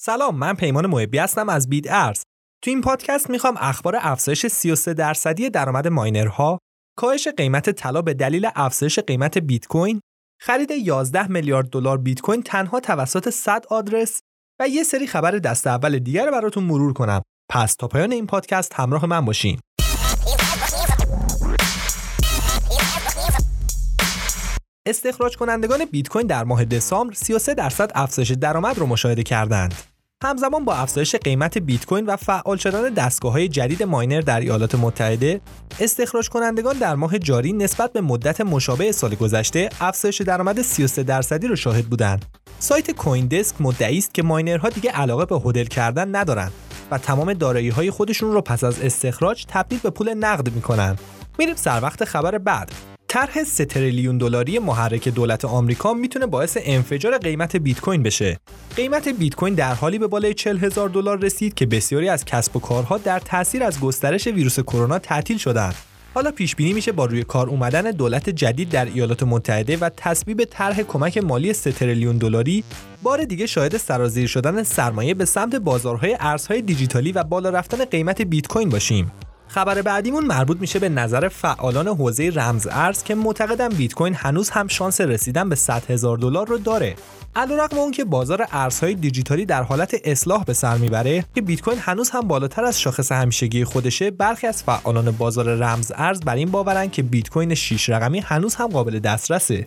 سلام من پیمان محبی هستم از بیت ارز. تو این پادکست می‌خوام اخبار افزایش 33 درصدی درآمد ماینرها کاهش قیمت طلا به دلیل افزایش قیمت بیت کوین خرید 11 میلیارد دلار بیت کوین تنها توسط 100 آدرس و یه سری خبر دست اول دیگر براتون مرور کنم. پس تا پایان این پادکست همراه من باشین. استخراج کنندگان بیت کوین در ماه دسامبر 33 درصد افزایش درآمد رو مشاهده کردند. همزمان با افزایش قیمت بیت کوین و فعال شدن دستگاه های جدید ماینر در ایالات متحده، استخراج کنندگان در ماه جاری نسبت به مدت مشابه سال گذشته افزایش درآمد 33 درصدی را شاهد بودند. سایت کوین دسک مدعی است که ماینرها دیگه علاقه به هدل کردن ندارند و تمام دارایی های خودشون رو پس از استخراج تبدیل به پول نقد می‌کنن. میریم سر وقت خبر بعد. طرح 3 تریلیون دلاری محرک دولت آمریکا می‌تونه باعث انفجار قیمت بیت کوین بشه. قیمت بیت کوین در حالی به بالای 40 هزار دلار رسید که بسیاری از کسب و کارها در تاثیر از گسترش ویروس کرونا تعطیل شدند. حالا پیش بینی میشه با روی کار اومدن دولت جدید در ایالات متحده و تصویب طرح کمک مالی 3 تریلیون دلاری بار دیگه شاهد سرازیر شدن سرمایه به سمت بازارهای ارزهای دیجیتالی و بالا رفتن قیمت بیت کوین باشیم. خبر بعدیمون مربوط میشه به نظر فعالان حوزه رمز ارز که معتقدن بیت کوین هنوز هم شانس رسیدن به 100 هزار دلار رو داره. علیرغم اون که بازار ارزهای دیجیتالی در حالت اصلاح به سر می‌بره که بیت کوین هنوز هم بالاتر از شاخص همیشگی خودشه برخی از فعالان بازار رمز ارز بر این باورن که بیت کوین 6 رقمی هنوز هم قابل دسترسه.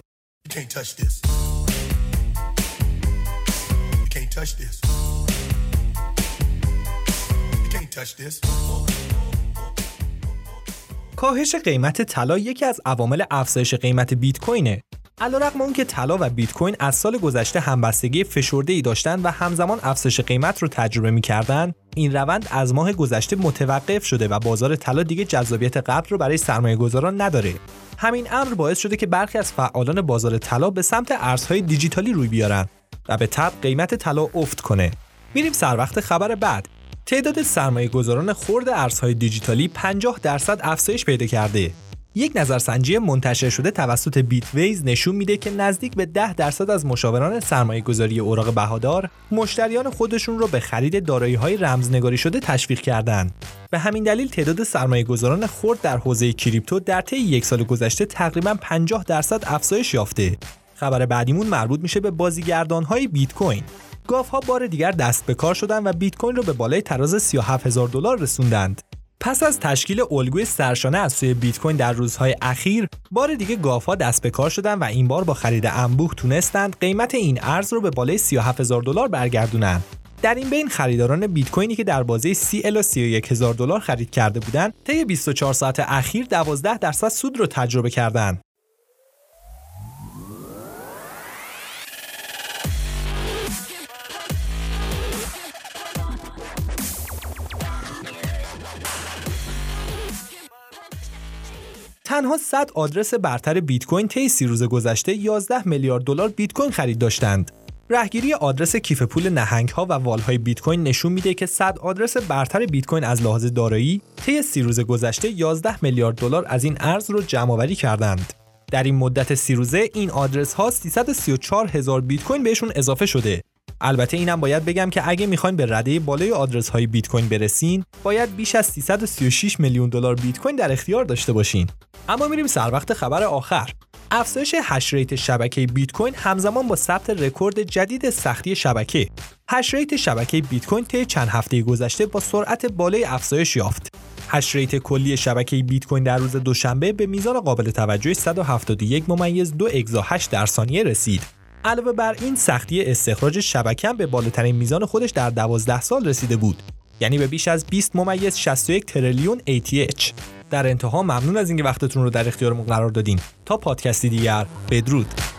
کاهش قیمت طلا یکی از عوامل افزایش قیمت بیت کوینه. علیرغم اون که طلا و بیت کوین از سال گذشته همبستگی فشرده ای داشتن و همزمان افزایش قیمت رو تجربه می‌کردن این روند از ماه گذشته متوقف شده و بازار طلا دیگه جذابیت قبل رو برای سرمایه گذاران نداره. همین امر باعث شده که برخی از فعالان بازار طلا به سمت ارزهای دیجیتالی روی بیارن و به تب قیمت طلا افت کنه. میریم سر وقت خبر بعد. تعداد سرمایه گذاران خرد ارزهای دیجیتالی 50 درصد افزایش پیدا کرده. یک نظرسنجی منتشر شده توسط بیت ویز نشون میده که نزدیک به 10 درصد از مشاوران سرمایه گذاری اوراق بهادار مشتریان خودشون رو به خرید دارایی های رمزنگاری شده تشویق کردند. به همین دلیل تعداد سرمایه گذاران خرد در حوزه کریپتو در طی یک سال گذشته تقریبا 50 درصد افزایش یافته. خبر بعدیمون مربوط میشه به بازیگردان های بیت کوین. گاف ها بار دیگر دست به کار شدند و بیت کوین رو به بالای تراز 37 هزار دلار رسوندند. پس از تشکیل الگوی سرشانه از سوی بیت کوین در روزهای اخیر، بار دیگه گاف ها دست به کار شدند و این بار با خرید انبوه تونستند قیمت این ارز رو به بالای 37 هزار دلار برگردونند. در این بین خریداران بیت کوینی که در بازه 30 الی 31 هزار دلار خرید کرده بودند، طی 24 ساعت اخیر 12 درصد سود رو تجربه کردند. تنها 100 آدرس برتر بیت کوین طی سی روز گذشته 11 میلیارد دلار بیت کوین خرید داشتند. رهگیری آدرس کیف پول نهنگ ها و whale های بیت کوین نشون میده که 100 آدرس برتر بیت کوین از لحاظ دارایی طی سی روز گذشته 11 میلیارد دلار از این ارز رو جمع آوری کردند. در این مدت سی روزه این آدرس ها 334 هزار بیت کوین بهشون اضافه شده البته اینم باید بگم که اگه می‌خواین به رده بالای آدرس های بیت کوین برسین باید بیش از 336 میلیون دلار بیت کوین در اختیار داشته باشین. اما میریم سر وقت خبر آخر. افزایش هش ریت شبکه بیت کوین همزمان با ثبت رکورد جدید سختی شبکه. هش ریت شبکه بیت کوین طی چند هفته گذشته با سرعت بالای افزایش یافت. هش ریت کلی شبکه بیت کوین در روز دوشنبه به میزان قابل توجه 171 ممیز 2 اگزا 8 در ثانیه رسید. علاوه بر این سختی استخراج شبکه به بالاترین میزان خودش در 12 سال رسیده بود. یعنی به بیش از 20 ممیز 61 تریلیون ATH در انتها ممنون از اینکه وقتتون رو در اختیارمون قرار دادین. تا پادکستی دیگر بدرود.